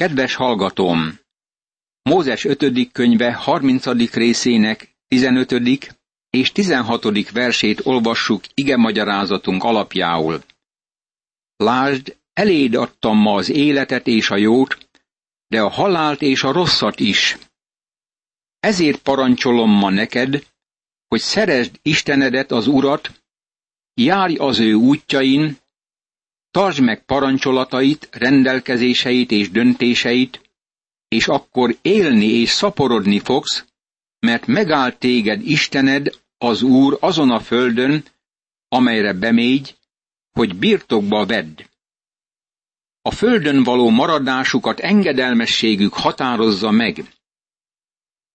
Kedves hallgatóm! Mózes 5. könyve 30. részének 15. és 16. versét olvassuk ige magyarázatunk alapjául. Lásd, eléd adtam ma az életet és a jót, de a halált és a rosszat is. Ezért parancsolom ma neked, hogy szeresd Istenedet az Urat, járj az ő útjain, tartsd meg parancsolatait, rendelkezéseit és döntéseit, és akkor élni és szaporodni fogsz, mert megáll téged Istened, az Úr azon a földön, amelyre bemégy, hogy birtokba vedd. A földön való maradásukat engedelmességük határozza meg.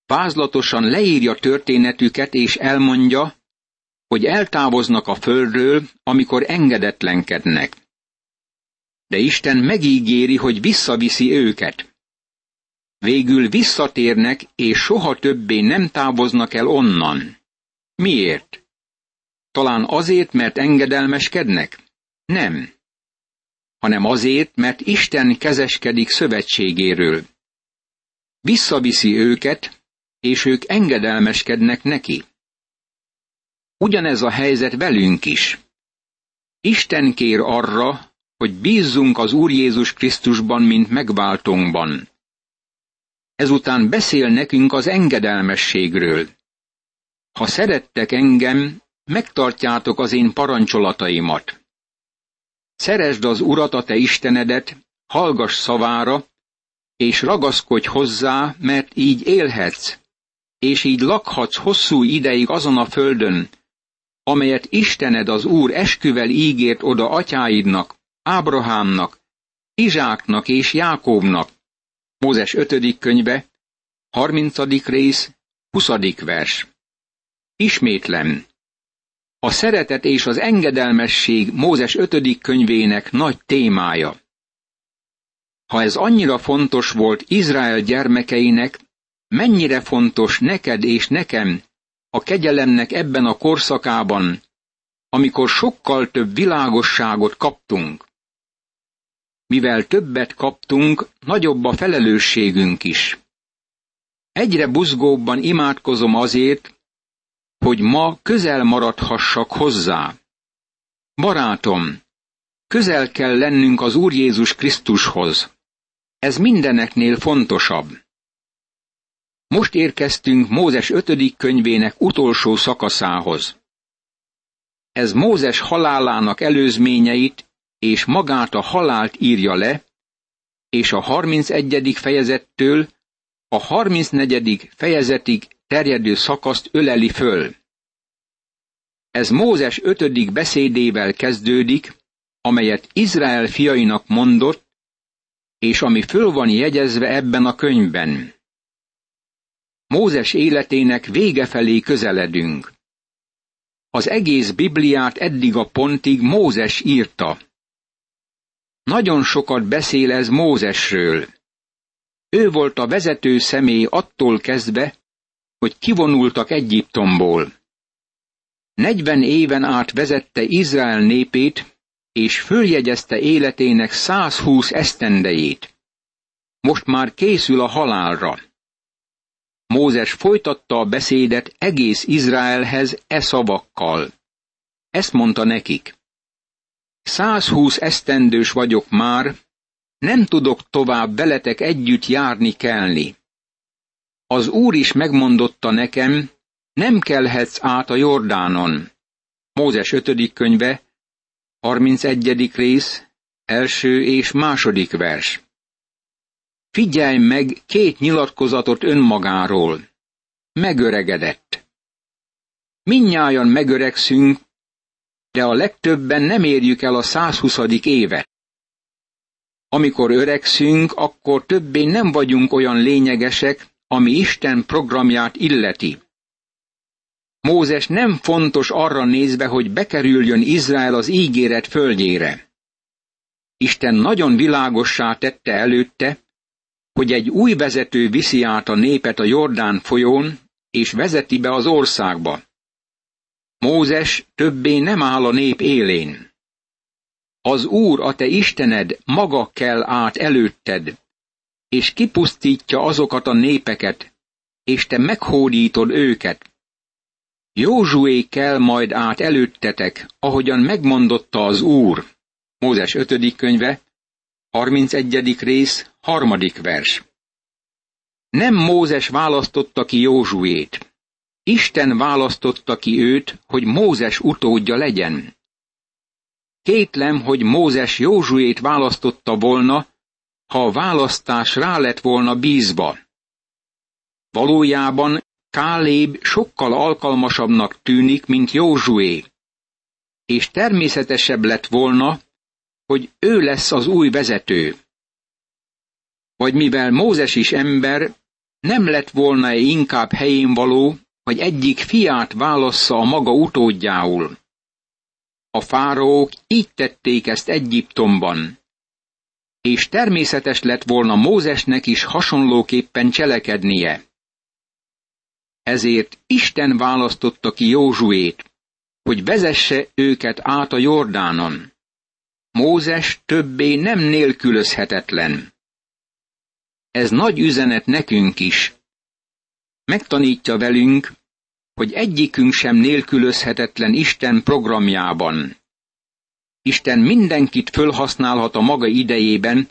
Vázlatosan leírja történetüket és elmondja, hogy eltávoznak a földről, amikor engedetlenkednek. De Isten megígéri, hogy visszaviszi őket. Végül visszatérnek, és soha többé nem távoznak el onnan. Miért? Talán azért, mert engedelmeskednek? Nem. Hanem azért, mert Isten kezeskedik szövetségéről. Visszaviszi őket, és ők engedelmeskednek neki. Ugyanez a helyzet velünk is. Isten kér arra, hogy bízzunk az Úr Jézus Krisztusban, mint megváltónkban. Ezután beszél nekünk az engedelmességről. Ha szerettek engem, megtartjátok az én parancsolataimat. Szeresd az Urat, a te Istenedet, hallgass szavára, és ragaszkodj hozzá, mert így élhetsz, és így lakhatsz hosszú ideig azon a földön, amelyet Istened az Úr esküvel ígért oda atyáidnak, Ábrahámnak, Izsáknak és Jákóbnak. Mózes 5. könyve, 30. rész, 20. vers. Ismétlem. A szeretet és az engedelmesség Mózes 5. könyvének nagy témája. Ha ez annyira fontos volt Izrael gyermekeinek, mennyire fontos neked és nekem a kegyelemnek ebben a korszakában, amikor sokkal több világosságot kaptunk. Mivel többet kaptunk, nagyobb a felelősségünk is. Egyre buzgóbban imádkozom azért, hogy ma közel maradhassak hozzá. Barátom, közel kell lennünk az Úr Jézus Krisztushoz. Ez mindeneknél fontosabb. Most érkeztünk Mózes 5. könyvének utolsó szakaszához. Ez Mózes halálának előzményeit és magát a halált írja le, és a 31. fejezettől a 34. fejezetig terjedő szakaszt öleli föl. Ez Mózes ötödik beszédével kezdődik, amelyet Izrael fiainak mondott, és ami föl van jegyezve ebben a könyvben. Mózes életének vége felé közeledünk. Az egész Bibliát eddig a pontig Mózes írta. Nagyon sokat beszél ez Mózesről. Ő volt a vezető személy attól kezdve, hogy kivonultak Egyiptomból. Negyven éven át vezette Izrael népét, és följegyezte életének 120 esztendejét. Most már készül a halálra. Mózes folytatta a beszédet egész Izraelhez e szavakkal. Ezt mondta nekik. 120 esztendős vagyok már, nem tudok tovább veletek együtt járni kelni. Az Úr is megmondotta nekem, nem kelhetsz át a Jordánon. Mózes 5. könyve, 31. rész, első és második vers. Figyelj meg két nyilatkozatot önmagáról. Megöregedett. Minnyájan megöregszünk, de a legtöbben nem érjük el a 120. évet. Amikor öregszünk, akkor többé nem vagyunk olyan lényegesek, ami Isten programját illeti. Mózes nem fontos arra nézve, hogy bekerüljön Izrael az ígéret földjére. Isten nagyon világossá tette előtte, hogy egy új vezető viszi át a népet a Jordán folyón, és vezeti be az országba. Mózes többé nem áll a nép élén. Az Úr, a te Istened maga kell át előtted, és kipusztítja azokat a népeket, és te meghódítod őket. Józsué kell majd át előttetek, ahogyan megmondotta az Úr. Mózes 5. könyve, 31. rész, harmadik vers. Nem Mózes választotta ki Józsuét. Isten választotta ki őt, hogy Mózes utódja legyen. Kétlem, hogy Mózes Józsuét választotta volna, ha a választás rá lett volna bízva. Valójában Káléb sokkal alkalmasabbnak tűnik, mint Józsué, és természetesebb lett volna, hogy ő lesz az új vezető. Vagy mivel Mózes is ember, nem lett volna -e inkább helyén való, hogy egyik fiát válassza a maga utódjául. A fáraók így tették ezt Egyiptomban, és természetes lett volna Mózesnek is hasonlóképpen cselekednie. Ezért Isten választotta ki Józsuét, hogy vezesse őket át a Jordánon. Mózes többé nem nélkülözhetetlen. Ez nagy üzenet nekünk is. Megtanítja velünk, hogy egyikünk sem nélkülözhetetlen Isten programjában. Isten mindenkit fölhasználhat a maga idejében,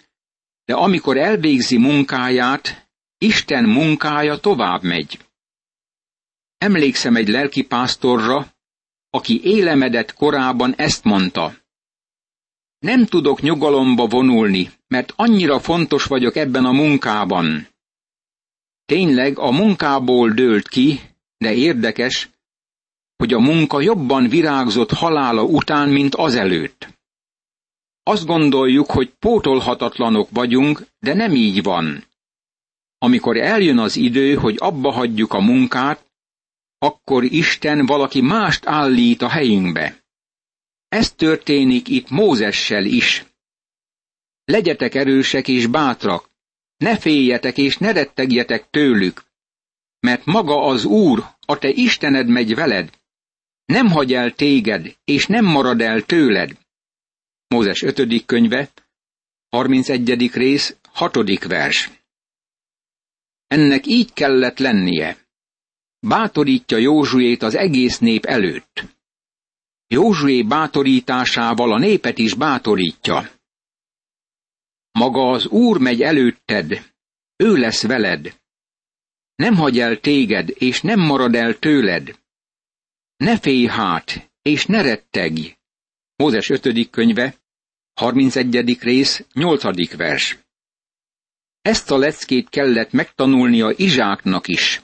de amikor elvégzi munkáját, Isten munkája tovább megy. Emlékszem egy lelkipásztorra, aki élemedett korában ezt mondta. Nem tudok nyugalomba vonulni, mert annyira fontos vagyok ebben a munkában. Tényleg a munkából dőlt ki, de érdekes, hogy a munka jobban virágzott halála után, mint azelőtt. Azt gondoljuk, hogy pótolhatatlanok vagyunk, de nem így van. Amikor eljön az idő, hogy abba hagyjuk a munkát, akkor Isten valaki mást állít a helyünkbe. Ez történik itt Mózessel is. Legyetek erősek és bátrak, ne féljetek és ne rettegjetek tőlük, mert maga az Úr, a te Istened megy veled, nem hagy el téged, és nem marad el tőled. Mózes 5. könyve, 31. rész, 6. vers. Ennek így kellett lennie. Bátorítja Józsuét az egész nép előtt. Józsué bátorításával a népet is bátorítja. Maga az Úr megy előtted, ő lesz veled. Nem hagy el téged, és nem marad el tőled. Ne félj hát, és ne rettegj. Mózes 5. könyve, 31. rész, 8. vers. Ezt a leckét kellett megtanulnia Izsáknak is.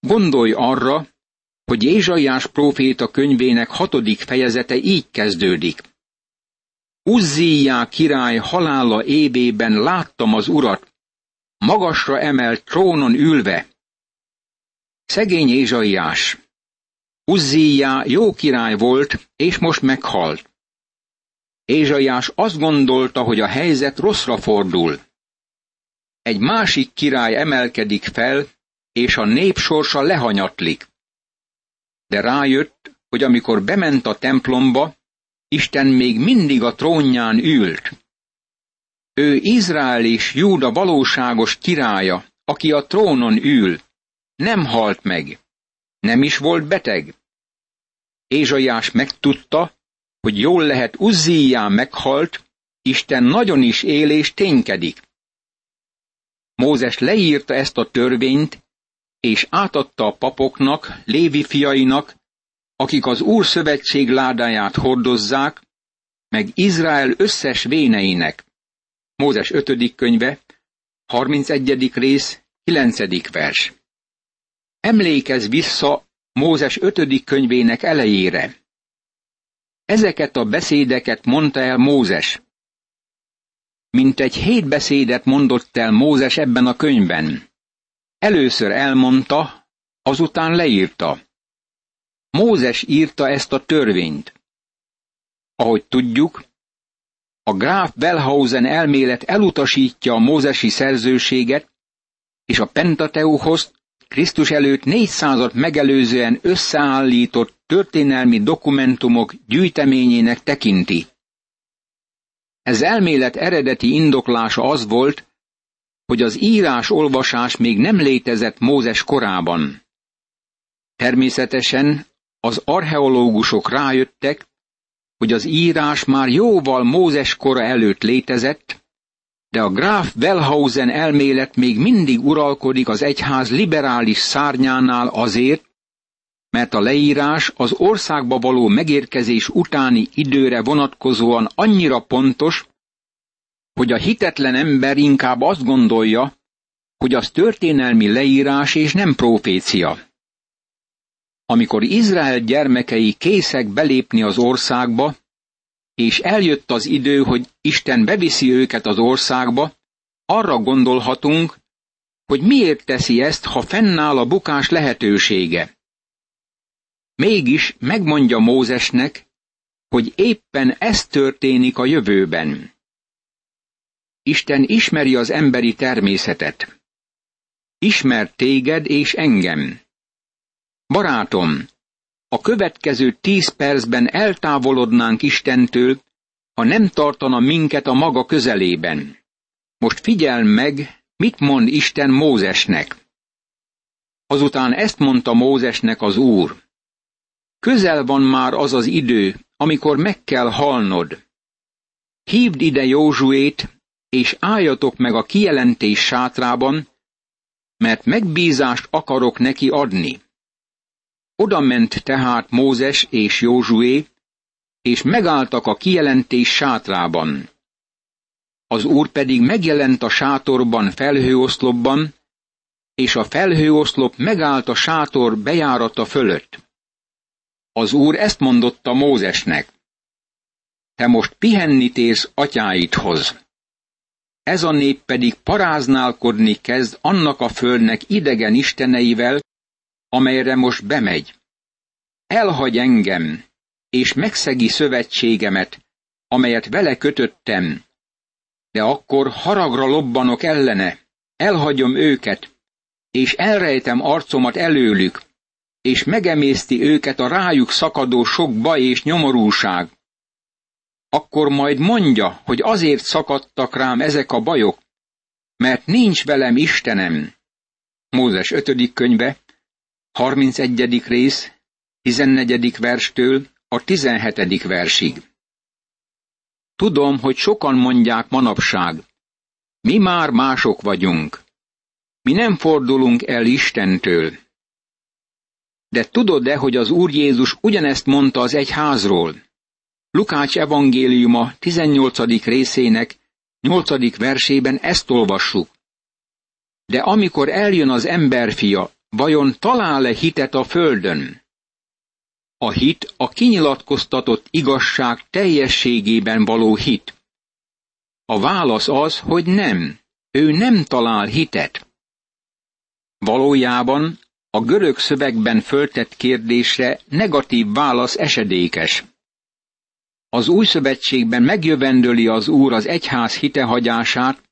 Gondolj arra, hogy Ézsaiás próféta könyvének hatodik fejezete így kezdődik. Uzzíjá király halála évében láttam az urat, magasra emelt trónon ülve. Szegény Ézsaiás. Uzzíjá jó király volt, és most meghalt. Ézsaiás azt gondolta, hogy a helyzet rosszra fordul. Egy másik király emelkedik fel, és a nép sorsa lehanyatlik. De rájött, hogy amikor bement a templomba, Isten még mindig a trónján ült. Ő Izrael és Júda valóságos királya, aki a trónon ül. Nem halt meg. Nem is volt beteg. Ézsaiás megtudta, hogy jól lehet Uzzíján meghalt, Isten nagyon is él és ténykedik. Mózes leírta ezt a törvényt, és átadta a papoknak, Lévi fiainak, akik az Úr szövetség ládáját hordozzák, meg Izrael összes véneinek. Mózes 5. könyve, 31. rész, 9. vers. Emlékezz vissza Mózes 5. könyvének elejére. Ezeket a beszédeket mondta el Mózes. Mint egy hét beszédet mondott el Mózes ebben a könyvben. Először elmondta, azután leírta. Mózes írta ezt a törvényt. Ahogy tudjuk, a Graf Wellhausen elmélet elutasítja a mózesi szerzőséget, és a Pentateuchoszt Krisztus előtt 400 megelőzően összeállított történelmi dokumentumok gyűjteményének tekinti. Ez elmélet eredeti indoklása az volt, hogy az írás-olvasás még nem létezett Mózes korában. Természetesen az archeológusok rájöttek, hogy az írás már jóval Mózes kora előtt létezett, de a Graf Wellhausen elmélet még mindig uralkodik az egyház liberális szárnyánál azért, mert a leírás az országba való megérkezés utáni időre vonatkozóan annyira pontos, hogy a hitetlen ember inkább azt gondolja, hogy az történelmi leírás és nem profécia. Amikor Izrael gyermekei készek belépni az országba, és eljött az idő, hogy Isten beviszi őket az országba, arra gondolhatunk, hogy miért teszi ezt, ha fennáll a bukás lehetősége. Mégis megmondja Mózesnek, hogy éppen ez történik a jövőben. Isten ismeri az emberi természetet. Ismer téged és engem. Barátom, a következő tíz percben eltávolodnánk Istentől, ha nem tartana minket a maga közelében. Most figyel meg, mit mond Isten Mózesnek. Azután ezt mondta Mózesnek az Úr. Közel van már az az idő, amikor meg kell halnod. Hívd ide Józsuét, és álljatok meg a kijelentés sátrában, mert megbízást akarok neki adni. Oda ment tehát Mózes és Józsué, és megálltak a kijelentés sátrában. Az úr pedig megjelent a sátorban felhőoszlopban, és a felhőoszlop megállt a sátor bejárata fölött. Az úr ezt mondotta Mózesnek. Te most pihenni térsz atyáidhoz. Ez a nép pedig paráználkodni kezd annak a földnek idegen isteneivel, amelyre most bemegy. Elhagy engem, és megszegi szövetségemet, amelyet vele kötöttem, de akkor haragra lobbanok ellene, elhagyom őket, és elrejtem arcomat előlük, és megemészti őket a rájuk szakadó sok baj és nyomorúság. Akkor majd mondja, hogy azért szakadtak rám ezek a bajok, mert nincs velem Istenem. Mózes 5. könyve, 31. rész, 14. verstől a 17. versig. Tudom, hogy sokan mondják manapság, mi már mások vagyunk. Mi nem fordulunk el Istentől. De tudod-e, hogy az Úr Jézus ugyanezt mondta az egyházról? Lukács evangéliuma 18. részének 8. versében ezt olvassuk. De amikor eljön az emberfia, vajon talál-e hitet a földön? A hit a kinyilatkoztatott igazság teljességében való hit. A válasz az, hogy nem. Ő nem talál hitet. Valójában a görög szövegben föltett kérdésre negatív válasz esedékes. Az új szövetségben megjövendöli az Úr az egyház hitehagyását,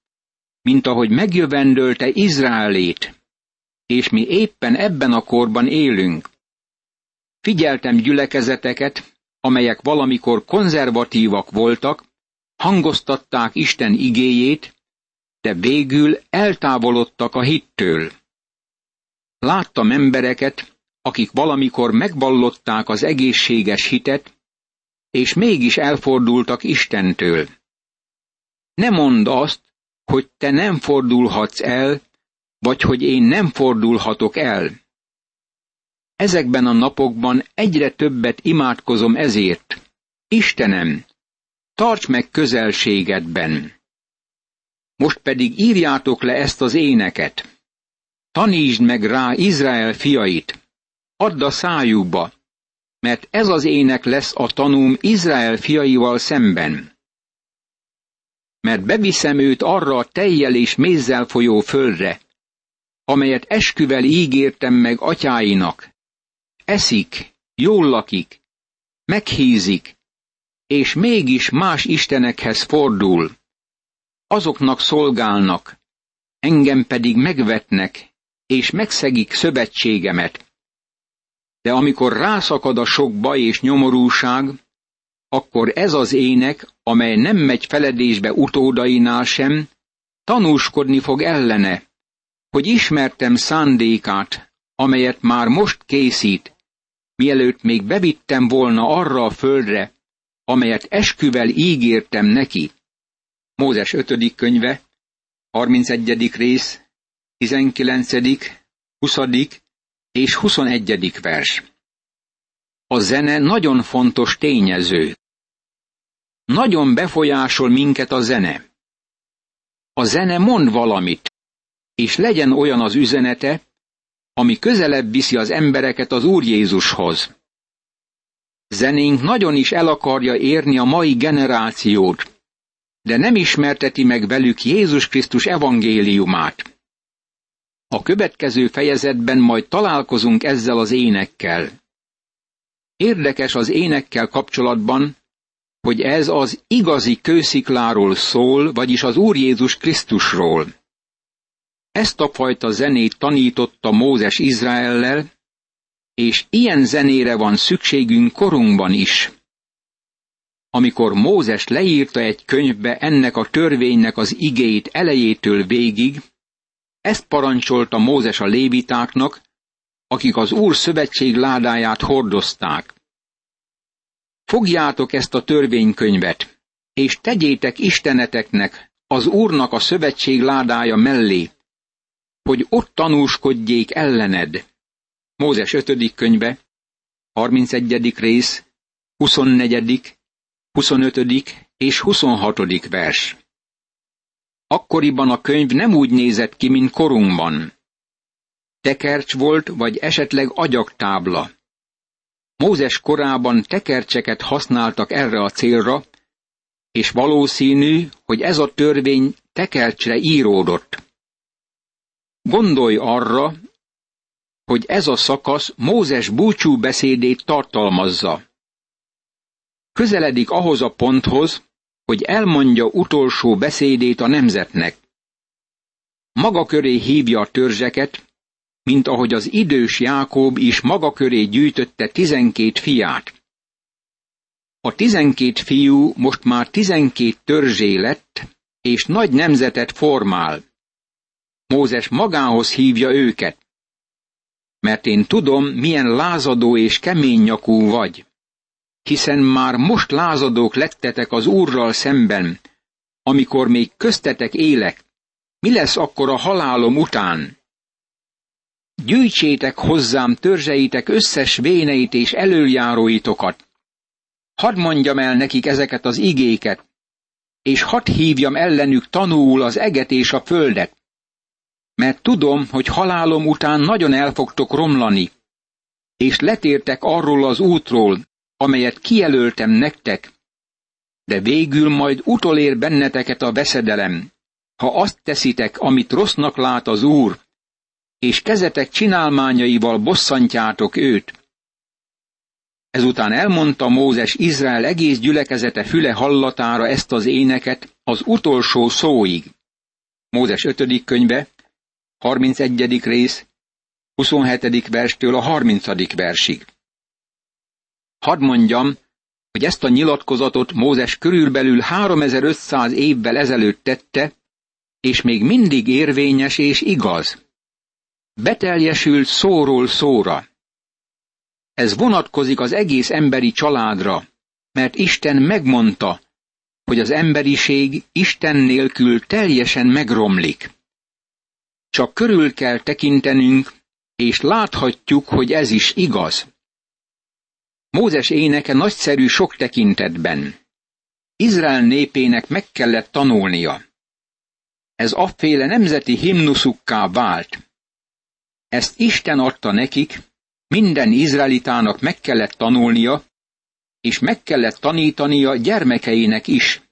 mint ahogy megjövendölte Izraelét, és mi éppen ebben a korban élünk. Figyeltem gyülekezeteket, amelyek valamikor konzervatívak voltak, hangoztatták Isten igéjét, de végül eltávolodtak a hittől. Láttam embereket, akik valamikor megvallották az egészséges hitet, és mégis elfordultak Istentől. Ne mondd azt, hogy te nem fordulhatsz el, vagy hogy én nem fordulhatok el. Ezekben a napokban egyre többet imádkozom ezért. Istenem, tarts meg közelségedben. Most pedig írjátok le ezt az éneket. Tanítsd meg rá Izrael fiait. Add a szájukba, mert ez az ének lesz a tanúm Izrael fiaival szemben. Mert beviszem őt arra a tejjel és mézzel folyó földre, amelyet esküvel ígértem meg atyáinak, eszik, jól lakik, meghízik, és mégis más istenekhez fordul. Azoknak szolgálnak, engem pedig megvetnek, és megszegik szövetségemet. De amikor rászakad a sok baj és nyomorúság, akkor ez az ének, amely nem megy feledésbe utódainál sem, tanúskodni fog ellene, hogy ismertem szándékát, amelyet már most készít, mielőtt még bevittem volna arra a földre, amelyet esküvel ígértem neki. Mózes 5. könyve, 31. rész, 19., 20. és 21. vers. A zene nagyon fontos tényező. Nagyon befolyásol minket a zene. A zene mond valamit, és legyen olyan az üzenete, ami közelebb viszi az embereket az Úr Jézushoz. Zenénk nagyon is el akarja érni a mai generációt, de nem ismerteti meg velük Jézus Krisztus evangéliumát. A következő fejezetben majd találkozunk ezzel az énekkel. Érdekes az énekkel kapcsolatban, hogy ez az igazi kőszikláról szól, vagyis az Úr Jézus Krisztusról. Ezt a fajta zenét tanította Mózes Izraellel, és ilyen zenére van szükségünk korunkban is. Amikor Mózes leírta egy könyvbe ennek a törvénynek az igéit elejétől végig, ezt parancsolta Mózes a lévitáknak, akik az Úr szövetség ládáját hordozták. Fogjátok ezt a törvénykönyvet, és tegyétek isteneteknek, az Úrnak a szövetség ládája mellé, hogy ott tanúskodjék ellened. Mózes 5. könyve, 31. rész, 24., 25. és 26. vers. Akkoriban a könyv nem úgy nézett ki, mint korunkban. Tekercs volt, vagy esetleg agyaktábla. Mózes korában tekercseket használtak erre a célra, és valószínű, hogy ez a törvény tekercsre íródott. Gondolj arra, hogy ez a szakasz Mózes búcsú beszédét tartalmazza. Közeledik ahhoz a ponthoz, hogy elmondja utolsó beszédét a nemzetnek. Maga köré hívja a törzseket, mint ahogy az idős Jákob is maga köré gyűjtötte tizenkét fiát. A tizenkét fiú most már tizenkét törzsé lett, és nagy nemzetet formál. Mózes magához hívja őket. Mert én tudom, milyen lázadó és kemény nyakú vagy. Hiszen már most lázadók lettetek az Úrral szemben, amikor még köztetek élek. Mi lesz akkor a halálom után? Gyűjtsétek hozzám törzseitek összes véneit és előjáróitokat. Hadd mondjam el nekik ezeket az igéket, és hadd hívjam ellenük tanúul az eget és a földet. Mert tudom, hogy halálom után nagyon el fogtok romlani, és letértek arról az útról, amelyet kijelöltem nektek, de végül majd utolér benneteket a veszedelem, ha azt teszitek, amit rossznak lát az Úr, és kezetek csinálmányaival bosszantjátok őt. Ezután elmondta Mózes Izrael egész gyülekezete füle hallatára ezt az éneket az utolsó szóig. Mózes 5. könyve, 31. rész, 27. verstől a 30. versig. Hadd mondjam, hogy ezt a nyilatkozatot Mózes körülbelül 3500 évvel ezelőtt tette, és még mindig érvényes és igaz beteljesült szóról szóra. Ez vonatkozik az egész emberi családra, mert Isten megmondta, hogy az emberiség Isten nélkül teljesen megromlik. Csak körül kell tekintenünk, és láthatjuk, hogy ez is igaz. Mózes éneke nagyszerű sok tekintetben. Izrael népének meg kellett tanulnia. Ez afféle nemzeti himnuszukká vált. Ezt Isten adta nekik, minden izraelitának meg kellett tanulnia, és meg kellett tanítania gyermekeinek is.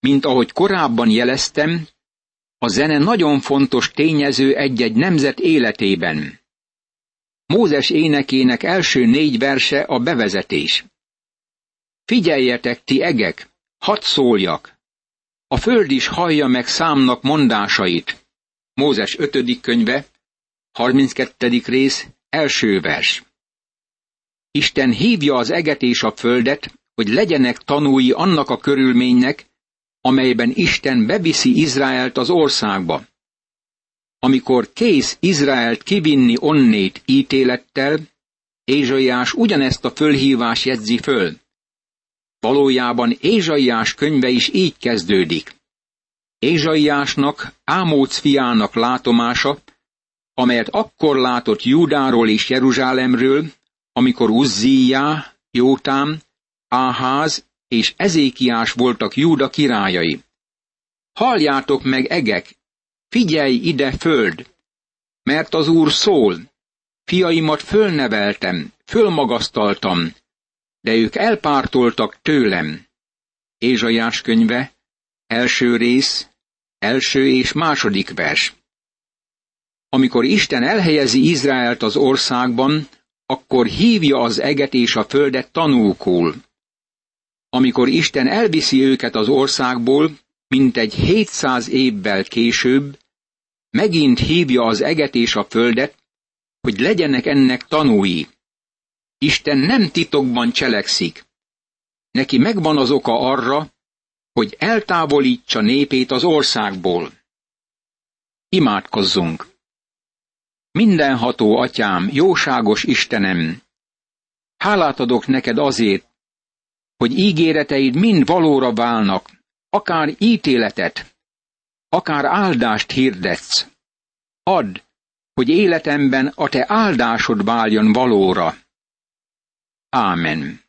Mint ahogy korábban jeleztem, a zene nagyon fontos tényező egy-egy nemzet életében. Mózes énekének első négy verse a bevezetés. Figyeljetek ti egek, hadd szóljak! A föld is hallja meg számnak mondásait. Mózes ötödik könyve, 32. rész, első vers. Isten hívja az eget és a földet, hogy legyenek tanúi annak a körülménynek, amelyben Isten beviszi Izraelt az országba. Amikor kész Izraelt kivinni onnét ítélettel, Ézsaiás ugyanezt a fölhívás jegyzi föl. Valójában Ézsaiás könyve is így kezdődik. Ézsaiásnak, Ámóc fiának látomása, amelyet akkor látott Júdáról és Jeruzsálemről, amikor Uzzíjá, Jótám, Áház és Ezékiás voltak Júda királyai. Halljátok meg, egek, figyelj ide, föld, mert az Úr szól, fiaimat fölneveltem, fölmagasztaltam, de ők elpártoltak tőlem. Ézsaiás könyve, első rész, első és második vers. Amikor Isten elhelyezi Izraelt az országban, akkor hívja az eget és a földet tanúkul. Amikor Isten elviszi őket az országból, mint egy 700 évvel később, megint hívja az eget és a földet, hogy legyenek ennek tanúi. Isten nem titokban cselekszik. Neki megvan az oka arra, hogy eltávolítsa népét az országból. Imádkozzunk! Mindenható atyám, jóságos Istenem, hálát adok neked azért, hogy ígéreteid mind valóra válnak, akár ítéletet, akár áldást hirdetsz. Add, hogy életemben a te áldásod váljon valóra. Ámen.